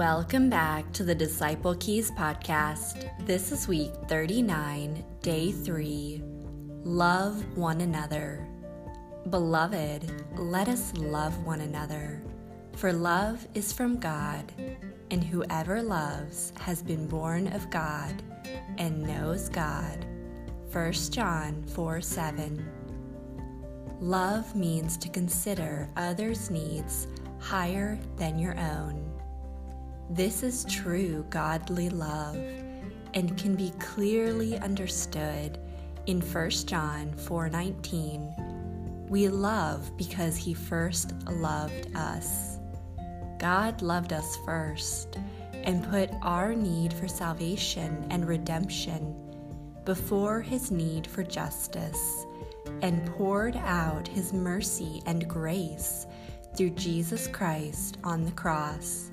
Welcome back to the Disciple Keys podcast. This is week 39, day 3. Love one another. Beloved, let us love one another, for love is from God, and whoever loves has been born of God and knows God. 1 John 4 7. Love means to consider others' needs higher than your own. This is true godly love and can be clearly understood in 1 John 4:19. We love because he first loved us. God loved us first and put our need for salvation and redemption before his need for justice and poured out his mercy and grace through Jesus Christ on the cross.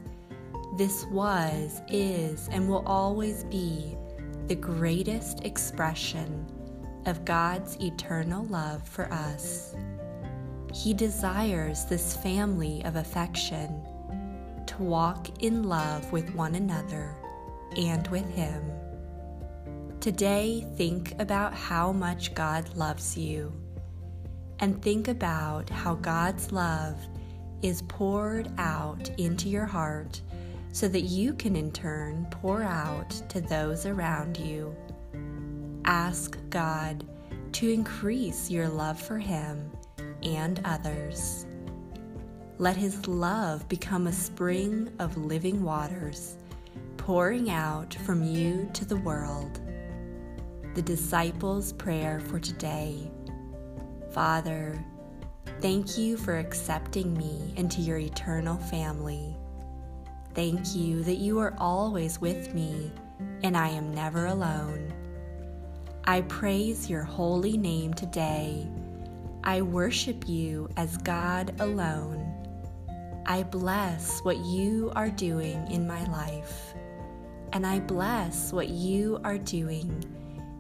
This was, is, and will always be the greatest expression of God's eternal love for us. He desires this family of affection to walk in love with one another and with Him. Today, think about how much God loves you and think about how God's love is poured out into your heart so that you can in turn pour out to those around you. Ask God to increase your love for Him and others. Let His love become a spring of living waters, pouring out from you to the world. The disciples' prayer for today Father, thank you for accepting me into your eternal family. Thank you that you are always with me and I am never alone. I praise your holy name today. I worship you as God alone. I bless what you are doing in my life, and I bless what you are doing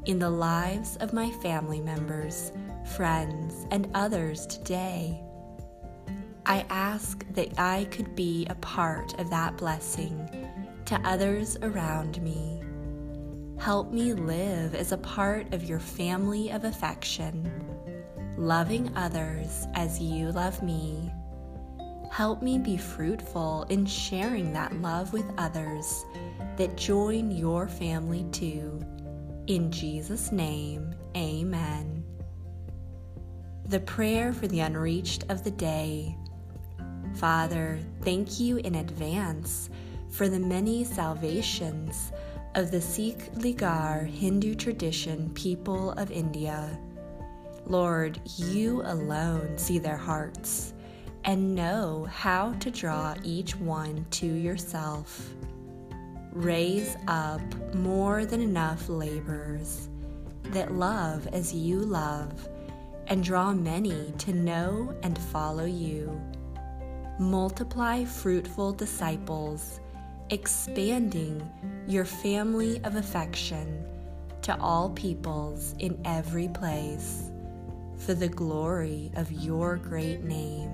in the lives of my family members, friends, and others today. I ask that I could be a part of that blessing to others around me. Help me live as a part of your family of affection, loving others as you love me. Help me be fruitful in sharing that love with others that join your family too. In Jesus' name, amen. The prayer for the unreached of the day. Father, thank you in advance for the many salvations of the Sikligar Hindu tradition people of India. Lord, you alone see their hearts and know how to draw each one to yourself. Raise up more than enough laborers that love as you love and draw many to know and follow you multiply fruitful disciples, expanding your family of affection to all peoples in every place, for the glory of your great name.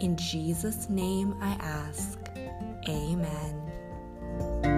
In Jesus' name I ask, Amen.